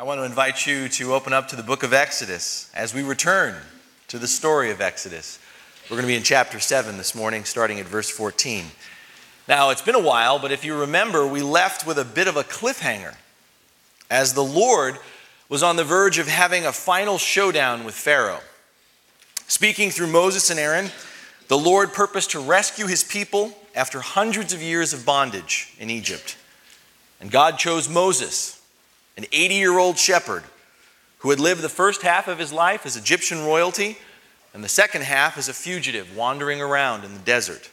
I want to invite you to open up to the book of Exodus as we return to the story of Exodus. We're going to be in chapter 7 this morning, starting at verse 14. Now, it's been a while, but if you remember, we left with a bit of a cliffhanger as the Lord was on the verge of having a final showdown with Pharaoh. Speaking through Moses and Aaron, the Lord purposed to rescue his people after hundreds of years of bondage in Egypt. And God chose Moses an 80 year old shepherd who had lived the first half of his life as Egyptian royalty and the second half as a fugitive wandering around in the desert.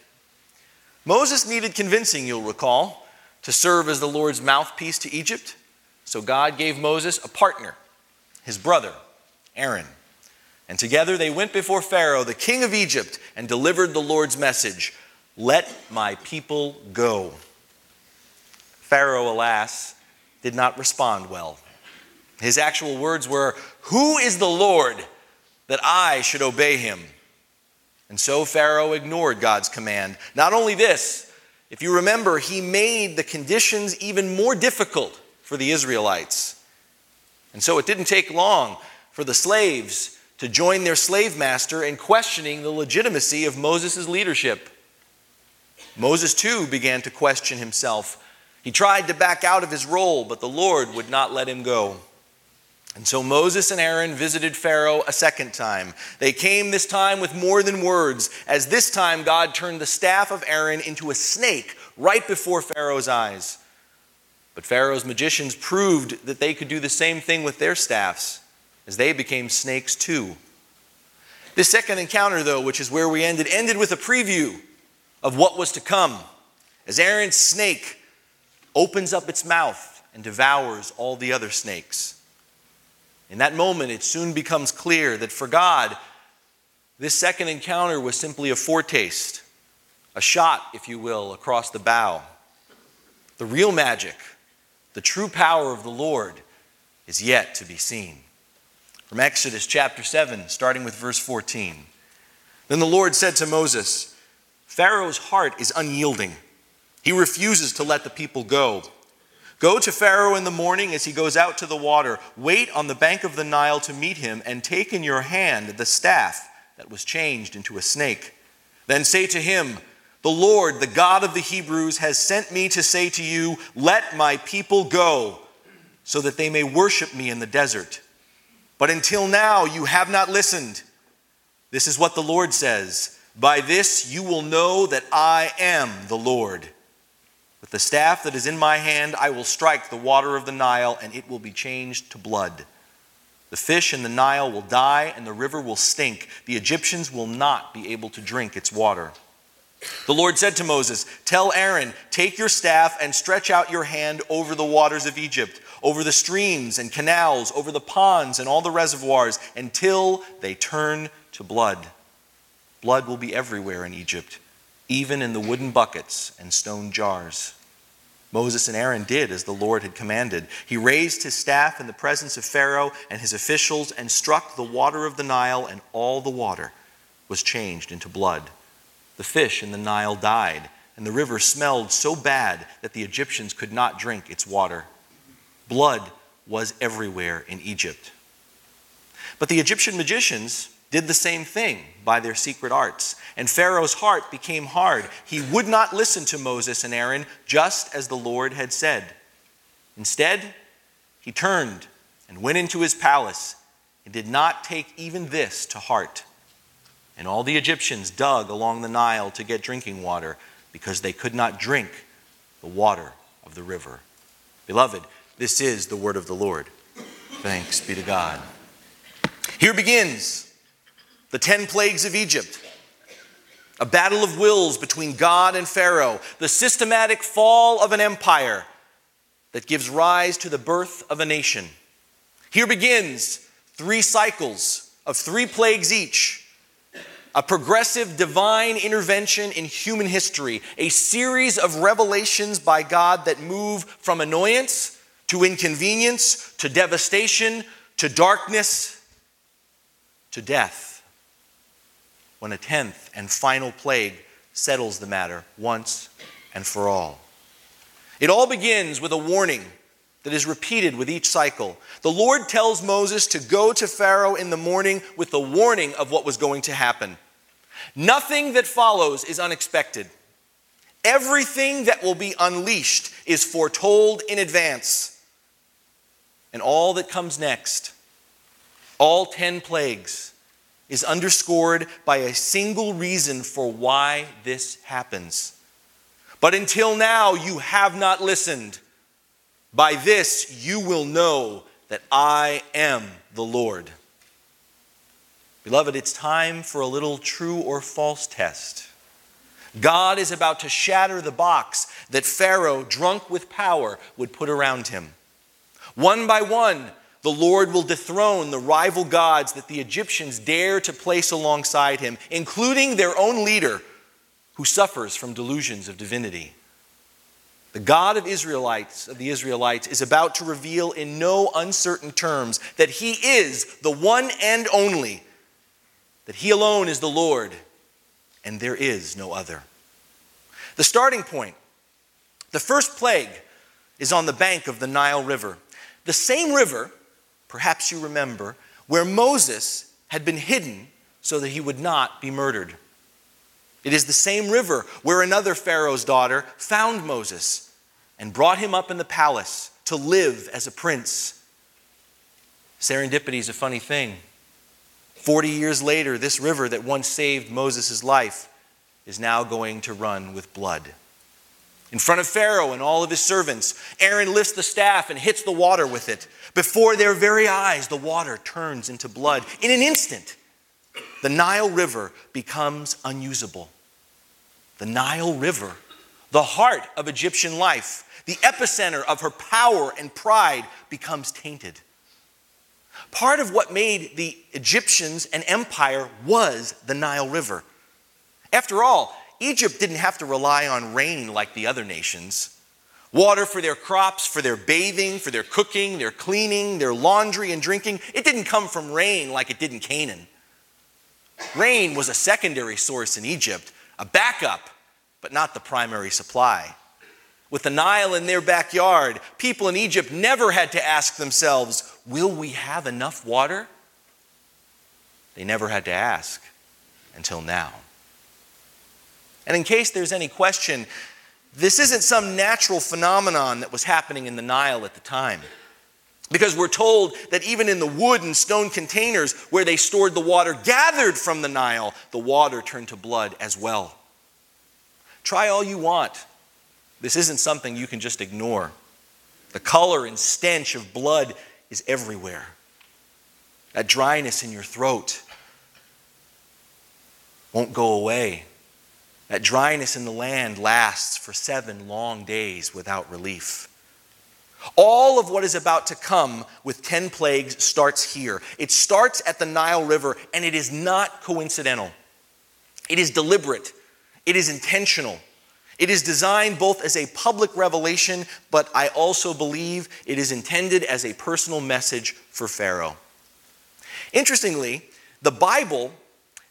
Moses needed convincing, you'll recall, to serve as the Lord's mouthpiece to Egypt. So God gave Moses a partner, his brother, Aaron. And together they went before Pharaoh, the king of Egypt, and delivered the Lord's message Let my people go. Pharaoh, alas, did not respond well. His actual words were, Who is the Lord that I should obey him? And so Pharaoh ignored God's command. Not only this, if you remember, he made the conditions even more difficult for the Israelites. And so it didn't take long for the slaves to join their slave master in questioning the legitimacy of Moses' leadership. Moses too began to question himself he tried to back out of his role, but the Lord would not let him go. And so Moses and Aaron visited Pharaoh a second time. They came this time with more than words, as this time God turned the staff of Aaron into a snake right before Pharaoh's eyes. But Pharaoh's magicians proved that they could do the same thing with their staffs, as they became snakes too. This second encounter, though, which is where we ended, ended with a preview of what was to come. As Aaron's snake opens up its mouth and devours all the other snakes. In that moment, it soon becomes clear that for God, this second encounter was simply a foretaste, a shot, if you will, across the bow. The real magic, the true power of the Lord, is yet to be seen. From Exodus chapter 7, starting with verse 14. Then the Lord said to Moses, Pharaoh's heart is unyielding he refuses to let the people go. Go to Pharaoh in the morning as he goes out to the water. Wait on the bank of the Nile to meet him, and take in your hand the staff that was changed into a snake. Then say to him, The Lord, the God of the Hebrews, has sent me to say to you, Let my people go, so that they may worship me in the desert. But until now you have not listened. This is what the Lord says By this you will know that I am the Lord. With the staff that is in my hand, I will strike the water of the Nile, and it will be changed to blood. The fish in the Nile will die, and the river will stink. The Egyptians will not be able to drink its water. The Lord said to Moses, Tell Aaron, take your staff and stretch out your hand over the waters of Egypt, over the streams and canals, over the ponds and all the reservoirs, until they turn to blood. Blood will be everywhere in Egypt even in the wooden buckets and stone jars. Moses and Aaron did as the Lord had commanded. He raised his staff in the presence of Pharaoh and his officials and struck the water of the Nile, and all the water was changed into blood. The fish in the Nile died, and the river smelled so bad that the Egyptians could not drink its water. Blood was everywhere in Egypt. But the Egyptian magicians did the same thing by their secret arts. And Pharaoh's heart became hard. He would not listen to Moses and Aaron, just as the Lord had said. Instead, he turned and went into his palace and did not take even this to heart. And all the Egyptians dug along the Nile to get drinking water because they could not drink the water of the river. Beloved, this is the word of the Lord. Thanks be to God. Here begins the ten plagues of Egypt, a battle of wills between God and Pharaoh, the systematic fall of an empire that gives rise to the birth of a nation. Here begins three cycles of three plagues each, a progressive divine intervention in human history, a series of revelations by God that move from annoyance to inconvenience to devastation to darkness to death when a tenth and final plague settles the matter once and for all. It all begins with a warning that is repeated with each cycle. The Lord tells Moses to go to Pharaoh in the morning with the warning of what was going to happen. Nothing that follows is unexpected. Everything that will be unleashed is foretold in advance. And all that comes next, all 10 plagues, is underscored by a single reason for why this happens. But until now, you have not listened. By this, you will know that I am the Lord. Beloved, it's time for a little true or false test. God is about to shatter the box that Pharaoh, drunk with power, would put around him. One by one, the Lord will dethrone the rival gods that the Egyptians dare to place alongside him, including their own leader, who suffers from delusions of divinity. The God of Israelites of the Israelites is about to reveal in no uncertain terms that he is the one and only, that he alone is the Lord, and there is no other. The starting point, the first plague, is on the bank of the Nile River. The same river perhaps you remember, where Moses had been hidden so that he would not be murdered. It is the same river where another Pharaoh's daughter found Moses and brought him up in the palace to live as a prince. Serendipity is a funny thing. Forty years later, this river that once saved Moses' life is now going to run with blood in front of Pharaoh and all of his servants. Aaron lifts the staff and hits the water with it. Before their very eyes, the water turns into blood. In an instant, the Nile River becomes unusable. The Nile River, the heart of Egyptian life, the epicenter of her power and pride, becomes tainted. Part of what made the Egyptians an empire was the Nile River. After all, Egypt didn't have to rely on rain like the other nations. Water for their crops, for their bathing, for their cooking, their cleaning, their laundry and drinking, it didn't come from rain like it did in Canaan. Rain was a secondary source in Egypt, a backup, but not the primary supply. With the Nile in their backyard, people in Egypt never had to ask themselves, Will we have enough water? They never had to ask until now. And in case there's any question, this isn't some natural phenomenon that was happening in the Nile at the time. Because we're told that even in the wood and stone containers where they stored the water gathered from the Nile, the water turned to blood as well. Try all you want. This isn't something you can just ignore. The color and stench of blood is everywhere. That dryness in your throat won't go away that dryness in the land lasts for seven long days without relief. All of what is about to come with 10 plagues starts here. It starts at the Nile River, and it is not coincidental. It is deliberate, it is intentional. It is designed both as a public revelation, but I also believe it is intended as a personal message for Pharaoh. Interestingly, the Bible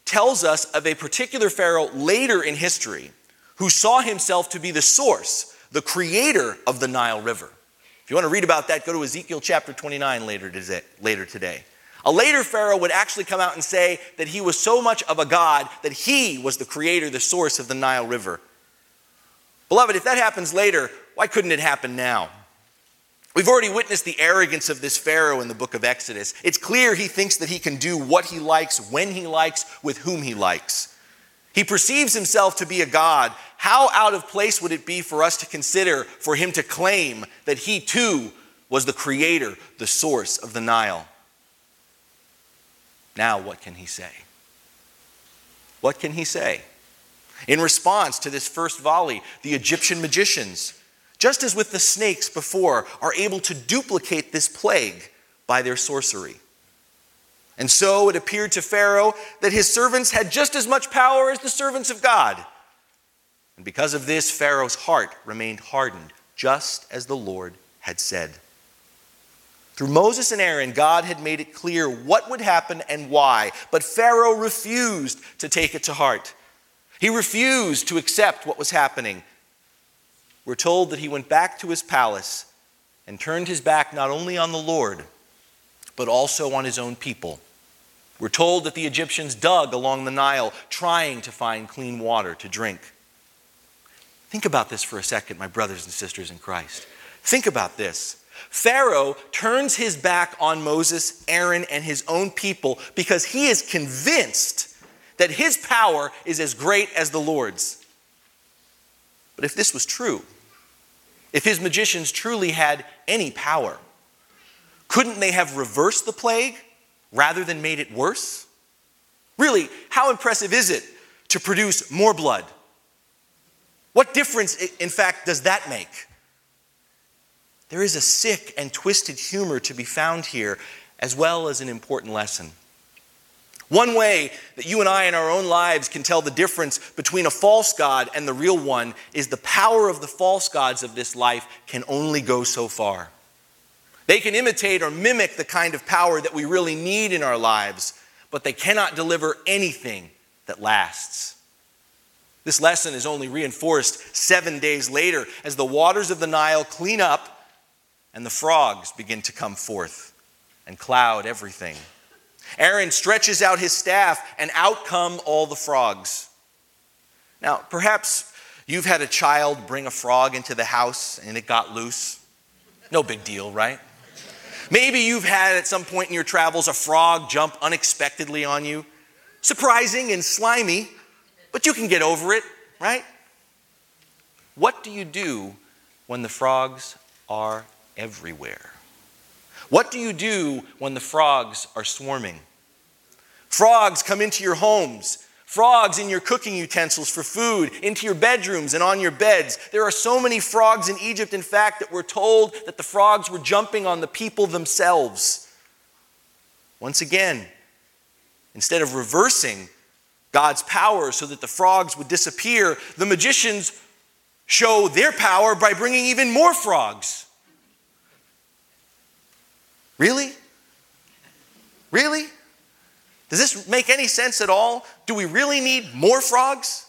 tells us of a particular Pharaoh later in history who saw himself to be the source, the creator of the Nile River. If you want to read about that, go to Ezekiel chapter 29 later today. A later Pharaoh would actually come out and say that he was so much of a god that he was the creator, the source of the Nile River. Beloved, if that happens later, why couldn't it happen now? We've already witnessed the arrogance of this Pharaoh in the book of Exodus. It's clear he thinks that he can do what he likes, when he likes, with whom he likes. He perceives himself to be a God. How out of place would it be for us to consider for him to claim that he too was the creator, the source of the Nile? Now, what can he say? What can he say? In response to this first volley, the Egyptian magicians just as with the snakes before, are able to duplicate this plague by their sorcery. And so it appeared to Pharaoh that his servants had just as much power as the servants of God. And because of this, Pharaoh's heart remained hardened, just as the Lord had said. Through Moses and Aaron, God had made it clear what would happen and why, but Pharaoh refused to take it to heart. He refused to accept what was happening we're told that he went back to his palace and turned his back not only on the Lord, but also on his own people. We're told that the Egyptians dug along the Nile trying to find clean water to drink. Think about this for a second, my brothers and sisters in Christ. Think about this. Pharaoh turns his back on Moses, Aaron, and his own people because he is convinced that his power is as great as the Lord's. But if this was true, if his magicians truly had any power, couldn't they have reversed the plague rather than made it worse? Really, how impressive is it to produce more blood? What difference, in fact, does that make? There is a sick and twisted humor to be found here, as well as an important lesson. One way that you and I in our own lives can tell the difference between a false God and the real one is the power of the false gods of this life can only go so far. They can imitate or mimic the kind of power that we really need in our lives, but they cannot deliver anything that lasts. This lesson is only reinforced seven days later as the waters of the Nile clean up and the frogs begin to come forth and cloud everything. Aaron stretches out his staff, and out come all the frogs. Now, perhaps you've had a child bring a frog into the house and it got loose. No big deal, right? Maybe you've had at some point in your travels a frog jump unexpectedly on you. Surprising and slimy, but you can get over it, right? What do you do when the frogs are everywhere. What do you do when the frogs are swarming? Frogs come into your homes. Frogs in your cooking utensils for food, into your bedrooms and on your beds. There are so many frogs in Egypt, in fact, that we're told that the frogs were jumping on the people themselves. Once again, instead of reversing God's power so that the frogs would disappear, the magicians show their power by bringing even more frogs. Really? Really? Does this make any sense at all? Do we really need more frogs?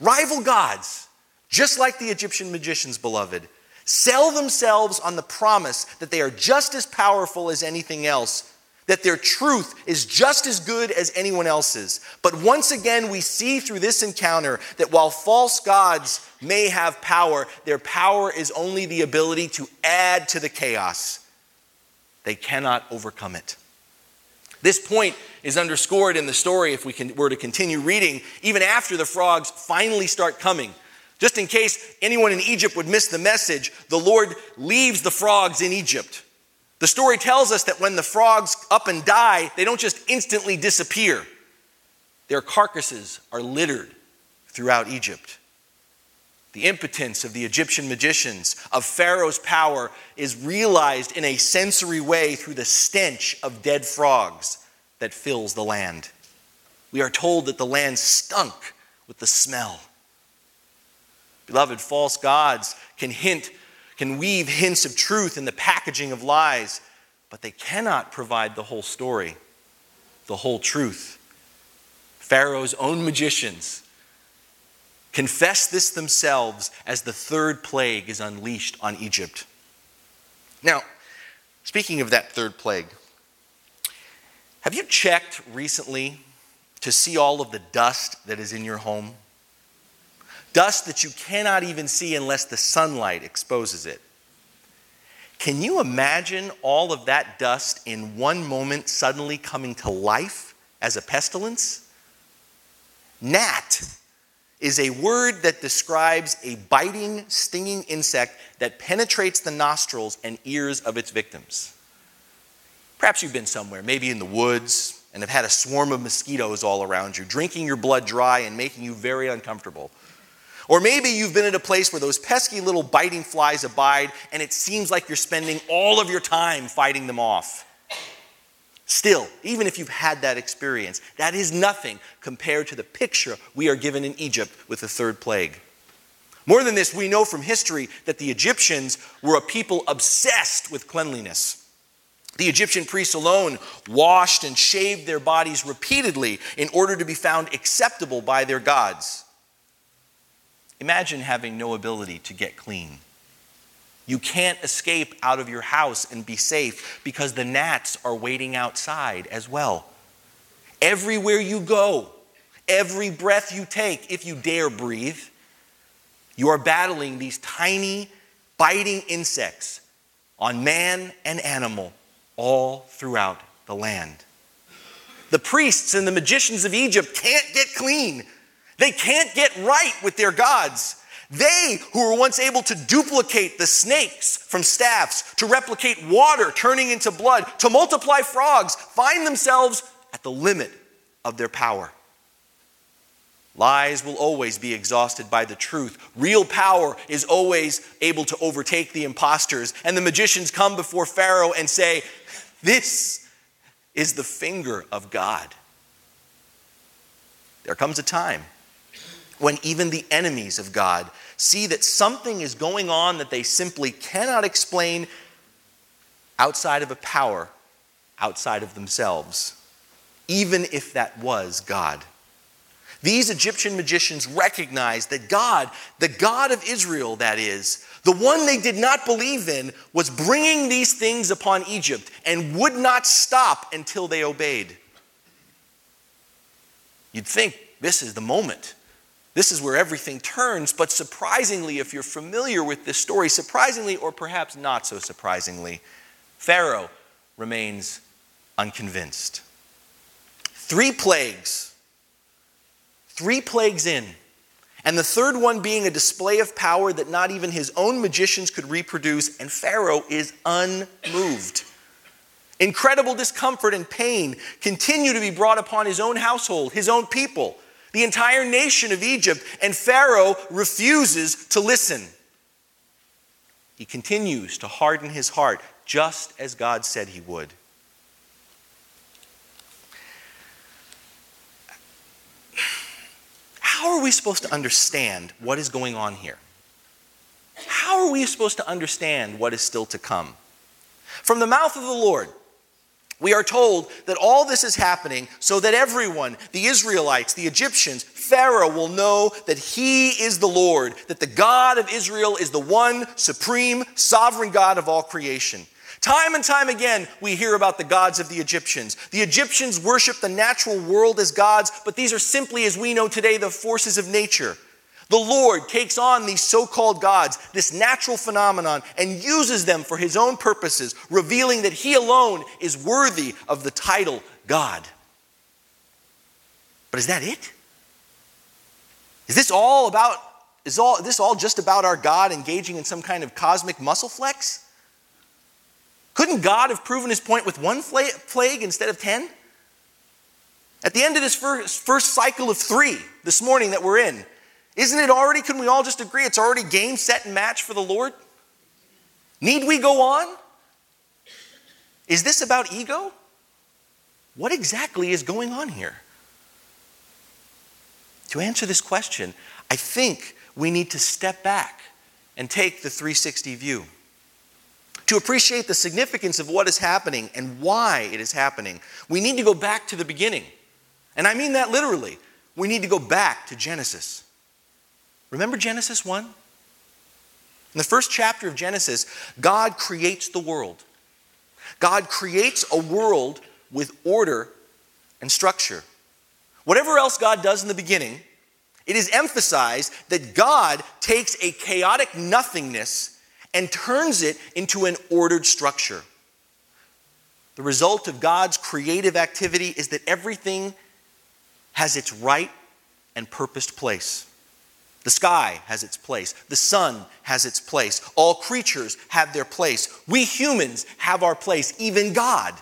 Rival gods, just like the Egyptian magicians, beloved, sell themselves on the promise that they are just as powerful as anything else, that their truth is just as good as anyone else's. But once again, we see through this encounter that while false gods may have power, their power is only the ability to add to the chaos they cannot overcome it. This point is underscored in the story if we can, were to continue reading, even after the frogs finally start coming. Just in case anyone in Egypt would miss the message, the Lord leaves the frogs in Egypt. The story tells us that when the frogs up and die, they don't just instantly disappear. Their carcasses are littered throughout Egypt. The impotence of the Egyptian magicians, of Pharaoh's power, is realized in a sensory way through the stench of dead frogs that fills the land. We are told that the land stunk with the smell. Beloved, false gods can hint, can weave hints of truth in the packaging of lies, but they cannot provide the whole story, the whole truth. Pharaoh's own magicians confess this themselves as the third plague is unleashed on Egypt. Now, speaking of that third plague, have you checked recently to see all of the dust that is in your home? Dust that you cannot even see unless the sunlight exposes it. Can you imagine all of that dust in one moment suddenly coming to life as a pestilence? Gnat is a word that describes a biting, stinging insect that penetrates the nostrils and ears of its victims. Perhaps you've been somewhere, maybe in the woods, and have had a swarm of mosquitoes all around you, drinking your blood dry and making you very uncomfortable. Or maybe you've been at a place where those pesky little biting flies abide, and it seems like you're spending all of your time fighting them off. Still, even if you've had that experience, that is nothing compared to the picture we are given in Egypt with the third plague. More than this, we know from history that the Egyptians were a people obsessed with cleanliness. The Egyptian priests alone washed and shaved their bodies repeatedly in order to be found acceptable by their gods. Imagine having no ability to get clean. You can't escape out of your house and be safe because the gnats are waiting outside as well. Everywhere you go, every breath you take, if you dare breathe, you are battling these tiny, biting insects on man and animal all throughout the land. The priests and the magicians of Egypt can't get clean. They can't get right with their gods. They, who were once able to duplicate the snakes from staffs, to replicate water turning into blood, to multiply frogs, find themselves at the limit of their power. Lies will always be exhausted by the truth. Real power is always able to overtake the impostors. And the magicians come before Pharaoh and say, This is the finger of God. There comes a time when even the enemies of God see that something is going on that they simply cannot explain outside of a power outside of themselves, even if that was God. These Egyptian magicians recognized that God, the God of Israel, that is, the one they did not believe in, was bringing these things upon Egypt and would not stop until they obeyed. You'd think this is the moment. This is where everything turns, but surprisingly, if you're familiar with this story, surprisingly or perhaps not so surprisingly, Pharaoh remains unconvinced. Three plagues, three plagues in, and the third one being a display of power that not even his own magicians could reproduce, and Pharaoh is unmoved. Incredible discomfort and pain continue to be brought upon his own household, his own people the entire nation of Egypt, and Pharaoh refuses to listen. He continues to harden his heart just as God said he would. How are we supposed to understand what is going on here? How are we supposed to understand what is still to come? From the mouth of the Lord, we are told that all this is happening so that everyone, the Israelites, the Egyptians, Pharaoh will know that he is the Lord, that the God of Israel is the one supreme, sovereign God of all creation. Time and time again, we hear about the gods of the Egyptians. The Egyptians worship the natural world as gods, but these are simply, as we know today, the forces of nature. The Lord takes on these so called gods, this natural phenomenon, and uses them for his own purposes, revealing that he alone is worthy of the title God. But is that it? Is this all about, is all, this all just about our God engaging in some kind of cosmic muscle flex? Couldn't God have proven his point with one plague instead of ten? At the end of this first, first cycle of three this morning that we're in, isn't it already, can we all just agree, it's already game, set, and match for the Lord? Need we go on? Is this about ego? What exactly is going on here? To answer this question, I think we need to step back and take the 360 view. To appreciate the significance of what is happening and why it is happening, we need to go back to the beginning. And I mean that literally. We need to go back to Genesis. Remember Genesis 1? In the first chapter of Genesis, God creates the world. God creates a world with order and structure. Whatever else God does in the beginning, it is emphasized that God takes a chaotic nothingness and turns it into an ordered structure. The result of God's creative activity is that everything has its right and purposed place. The sky has its place. The sun has its place. All creatures have their place. We humans have our place. Even God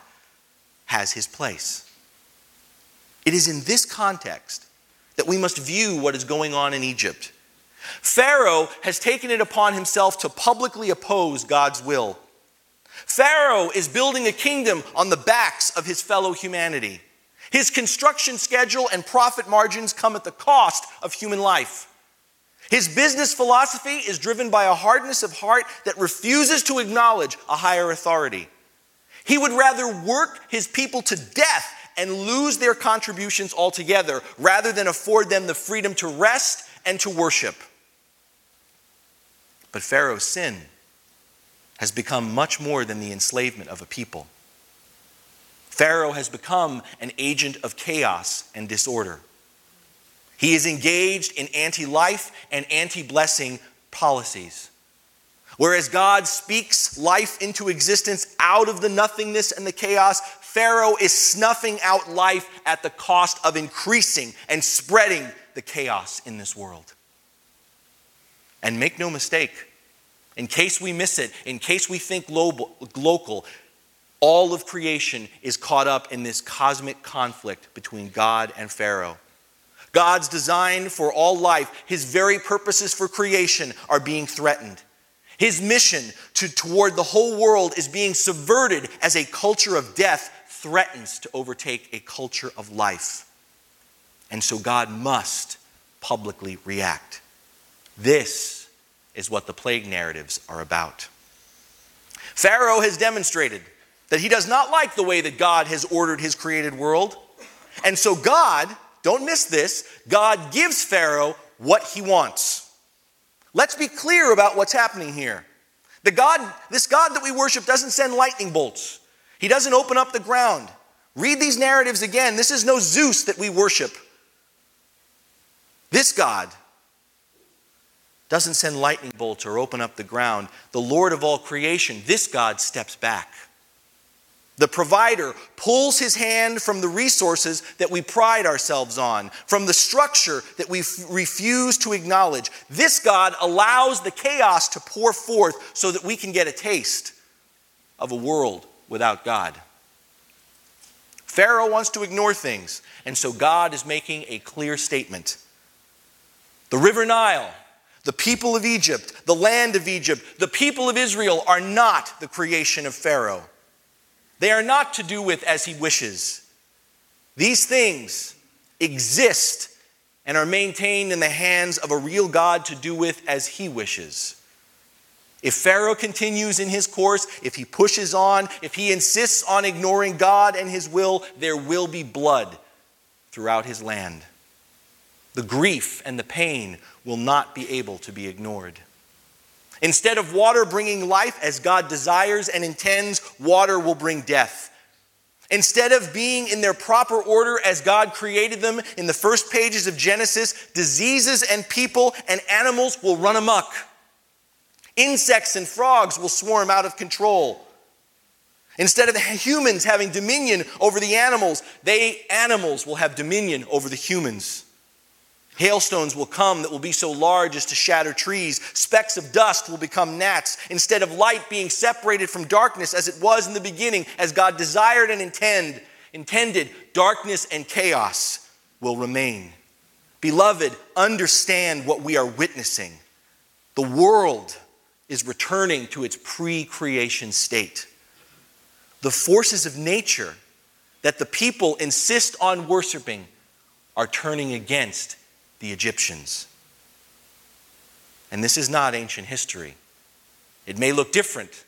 has his place. It is in this context that we must view what is going on in Egypt. Pharaoh has taken it upon himself to publicly oppose God's will. Pharaoh is building a kingdom on the backs of his fellow humanity. His construction schedule and profit margins come at the cost of human life. His business philosophy is driven by a hardness of heart that refuses to acknowledge a higher authority. He would rather work his people to death and lose their contributions altogether rather than afford them the freedom to rest and to worship. But Pharaoh's sin has become much more than the enslavement of a people. Pharaoh has become an agent of chaos and disorder. He is engaged in anti life and anti blessing policies. Whereas God speaks life into existence out of the nothingness and the chaos, Pharaoh is snuffing out life at the cost of increasing and spreading the chaos in this world. And make no mistake, in case we miss it, in case we think global, local, all of creation is caught up in this cosmic conflict between God and Pharaoh. God's design for all life, his very purposes for creation, are being threatened. His mission to, toward the whole world is being subverted as a culture of death threatens to overtake a culture of life. And so God must publicly react. This is what the plague narratives are about. Pharaoh has demonstrated that he does not like the way that God has ordered his created world. And so, God, don't miss this, God gives Pharaoh what he wants. Let's be clear about what's happening here. The God, this God that we worship doesn't send lightning bolts. He doesn't open up the ground. Read these narratives again. This is no Zeus that we worship. This God doesn't send lightning bolts or open up the ground. The Lord of all creation, this God steps back. The provider pulls his hand from the resources that we pride ourselves on, from the structure that we refuse to acknowledge. This God allows the chaos to pour forth so that we can get a taste of a world without God. Pharaoh wants to ignore things, and so God is making a clear statement. The River Nile, the people of Egypt, the land of Egypt, the people of Israel are not the creation of Pharaoh. They are not to do with as he wishes. These things exist and are maintained in the hands of a real God to do with as he wishes. If Pharaoh continues in his course, if he pushes on, if he insists on ignoring God and his will, there will be blood throughout his land. The grief and the pain will not be able to be ignored. Instead of water bringing life as God desires and intends, water will bring death. Instead of being in their proper order as God created them in the first pages of Genesis, diseases and people and animals will run amok. Insects and frogs will swarm out of control. Instead of humans having dominion over the animals, they animals will have dominion over the humans. Hailstones will come that will be so large as to shatter trees. Specks of dust will become gnats. Instead of light being separated from darkness as it was in the beginning, as God desired and intend, intended, darkness and chaos will remain. Beloved, understand what we are witnessing. The world is returning to its pre creation state. The forces of nature that the people insist on worshiping are turning against the Egyptians. And this is not ancient history. It may look different.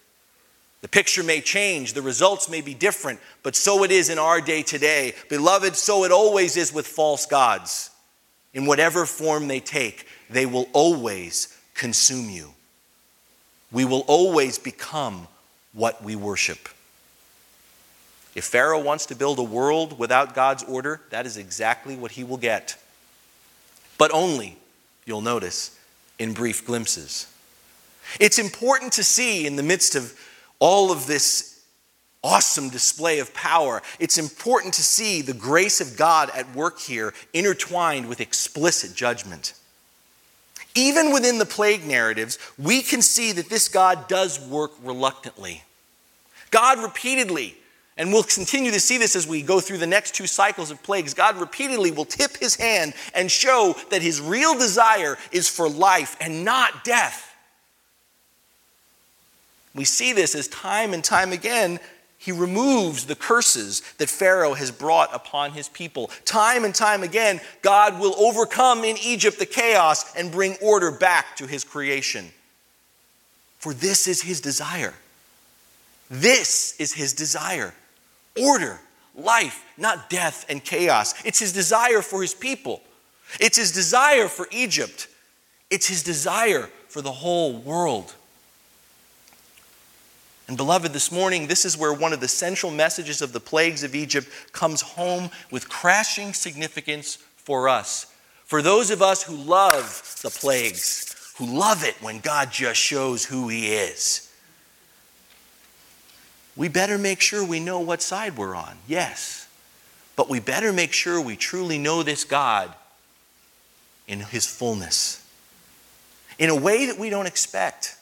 The picture may change, the results may be different, but so it is in our day today. Beloved, so it always is with false gods. In whatever form they take, they will always consume you. We will always become what we worship. If Pharaoh wants to build a world without God's order, that is exactly what he will get but only, you'll notice, in brief glimpses. It's important to see in the midst of all of this awesome display of power, it's important to see the grace of God at work here intertwined with explicit judgment. Even within the plague narratives, we can see that this God does work reluctantly. God repeatedly and we'll continue to see this as we go through the next two cycles of plagues. God repeatedly will tip his hand and show that his real desire is for life and not death. We see this as time and time again he removes the curses that Pharaoh has brought upon his people. Time and time again, God will overcome in Egypt the chaos and bring order back to his creation. For this is his desire. This is his desire order, life, not death and chaos. It's his desire for his people, it's his desire for Egypt, it's his desire for the whole world. And, beloved, this morning, this is where one of the central messages of the plagues of Egypt comes home with crashing significance for us. For those of us who love the plagues, who love it when God just shows who He is, we better make sure we know what side we're on, yes. But we better make sure we truly know this God in His fullness, in a way that we don't expect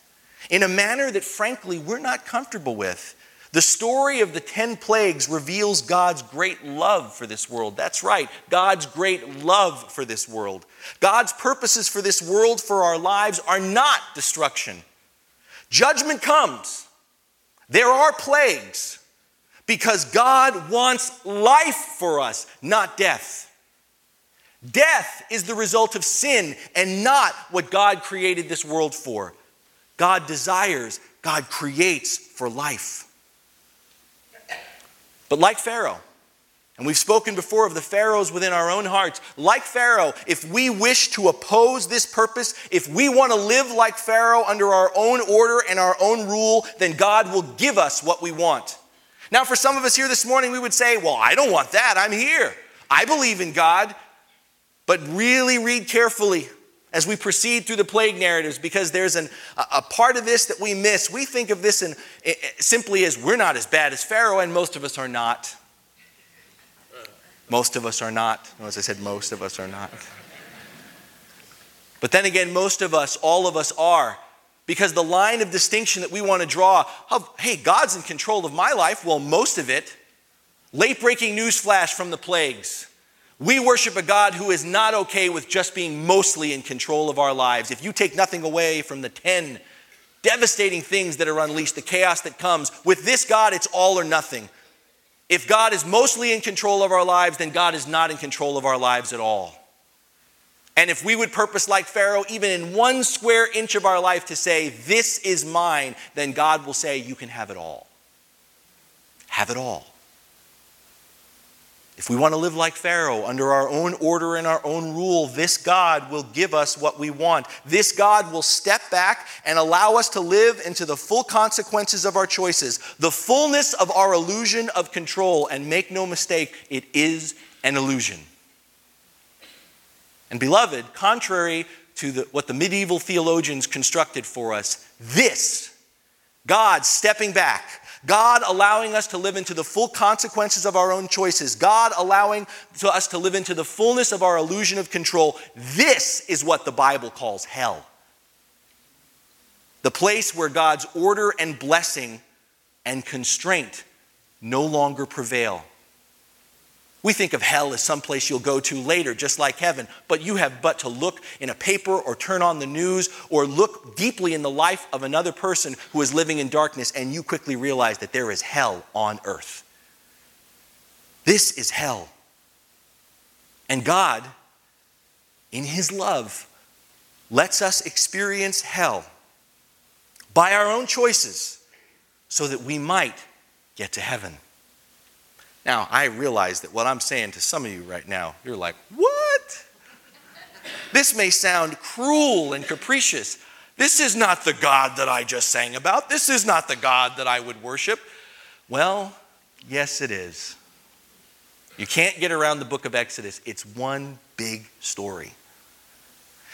in a manner that, frankly, we're not comfortable with. The story of the 10 plagues reveals God's great love for this world. That's right, God's great love for this world. God's purposes for this world, for our lives, are not destruction. Judgment comes. There are plagues because God wants life for us, not death. Death is the result of sin and not what God created this world for. God desires, God creates for life. But like Pharaoh, and we've spoken before of the Pharaohs within our own hearts. Like Pharaoh, if we wish to oppose this purpose, if we want to live like Pharaoh under our own order and our own rule, then God will give us what we want. Now, for some of us here this morning, we would say, Well, I don't want that. I'm here. I believe in God. But really read carefully as we proceed through the plague narratives because there's an, a, part of this that we miss. We think of this in, simply as we're not as bad as Pharaoh, and most of us are not. Most of us are not. As I said, most of us are not. But then again, most of us, all of us are. Because the line of distinction that we want to draw of, hey, God's in control of my life, well, most of it. Late breaking news flash from the plagues. We worship a God who is not okay with just being mostly in control of our lives. If you take nothing away from the 10 devastating things that are unleashed, the chaos that comes, with this God, it's all or nothing. If God is mostly in control of our lives, then God is not in control of our lives at all. And if we would purpose like Pharaoh, even in one square inch of our life, to say, This is mine, then God will say, You can have it all. Have it all. If we want to live like Pharaoh, under our own order and our own rule, this God will give us what we want. This God will step back and allow us to live into the full consequences of our choices, the fullness of our illusion of control. And make no mistake, it is an illusion. And, beloved, contrary to the, what the medieval theologians constructed for us, this, God stepping back, God allowing us to live into the full consequences of our own choices, God allowing to us to live into the fullness of our illusion of control. This is what the Bible calls hell. The place where God's order and blessing and constraint no longer prevail. We think of hell as some place you'll go to later, just like heaven, but you have but to look in a paper or turn on the news or look deeply in the life of another person who is living in darkness, and you quickly realize that there is hell on earth. This is hell. And God, in His love, lets us experience hell by our own choices so that we might get to heaven. Now, I realize that what I'm saying to some of you right now, you're like, what? This may sound cruel and capricious. This is not the God that I just sang about. This is not the God that I would worship. Well, yes, it is. You can't get around the book of Exodus, it's one big story.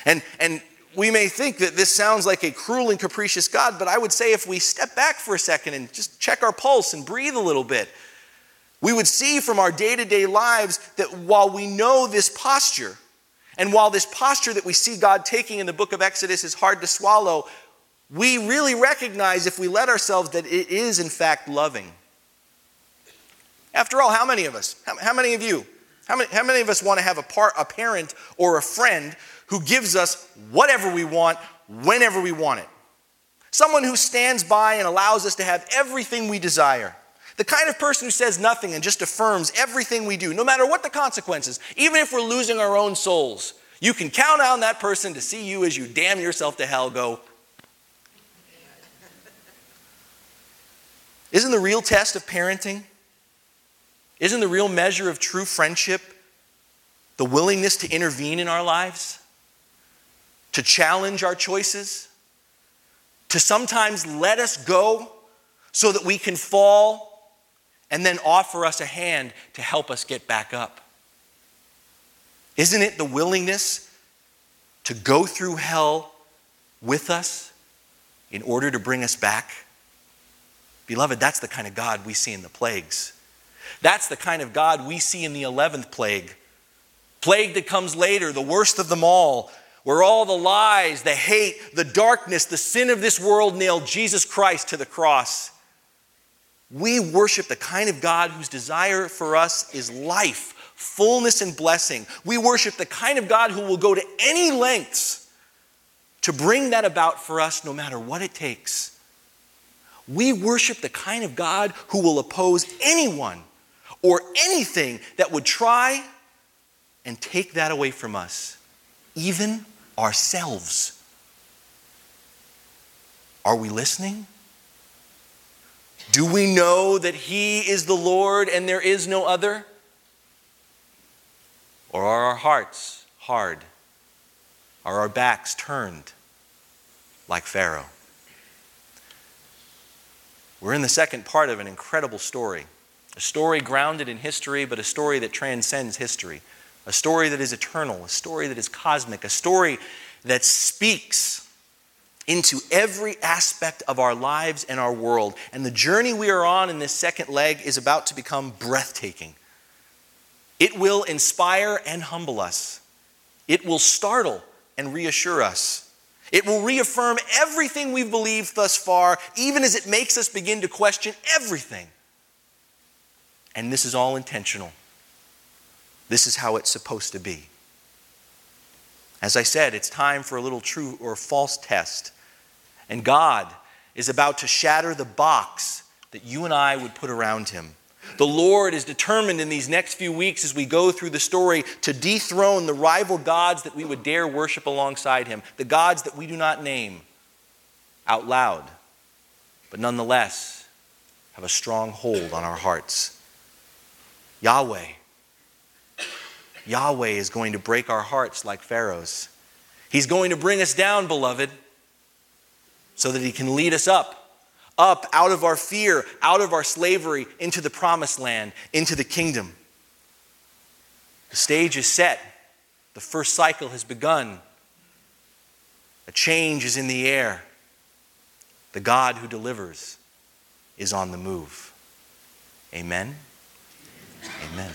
And, and we may think that this sounds like a cruel and capricious God, but I would say if we step back for a second and just check our pulse and breathe a little bit, we would see from our day to day lives that while we know this posture, and while this posture that we see God taking in the book of Exodus is hard to swallow, we really recognize, if we let ourselves, that it is in fact loving. After all, how many of us, how, many of you, how many, how many of us want to have a, par, a parent or a friend who gives us whatever we want, whenever we want it? Someone who stands by and allows us to have everything we desire. The kind of person who says nothing and just affirms everything we do, no matter what the consequences, even if we're losing our own souls. You can count on that person to see you as you damn yourself to hell go. Isn't the real test of parenting? Isn't the real measure of true friendship the willingness to intervene in our lives? To challenge our choices? To sometimes let us go so that we can fall and then offer us a hand to help us get back up? Isn't it the willingness to go through hell with us in order to bring us back? Beloved, that's the kind of God we see in the plagues. That's the kind of God we see in the 11th plague. Plague that comes later, the worst of them all, where all the lies, the hate, the darkness, the sin of this world nailed Jesus Christ to the cross. We worship the kind of God whose desire for us is life, fullness, and blessing. We worship the kind of God who will go to any lengths to bring that about for us, no matter what it takes. We worship the kind of God who will oppose anyone or anything that would try and take that away from us, even ourselves. Are we listening? Do we know that He is the Lord and there is no other? Or are our hearts hard? Are our backs turned like Pharaoh? We're in the second part of an incredible story. A story grounded in history, but a story that transcends history. A story that is eternal, a story that is cosmic, a story that speaks into every aspect of our lives and our world. And the journey we are on in this second leg is about to become breathtaking. It will inspire and humble us, it will startle and reassure us. It will reaffirm everything we've believed thus far, even as it makes us begin to question everything. And this is all intentional. This is how it's supposed to be. As I said, it's time for a little true or false test. And God is about to shatter the box that you and I would put around him. The Lord is determined in these next few weeks as we go through the story to dethrone the rival gods that we would dare worship alongside him, the gods that we do not name out loud, but nonetheless have a strong hold on our hearts. Yahweh. Yahweh is going to break our hearts like Pharaoh's. He's going to bring us down, beloved so that He can lead us up, up out of our fear, out of our slavery, into the promised land, into the kingdom. The stage is set, the first cycle has begun. A change is in the air. The God who delivers is on the move. Amen. Amen.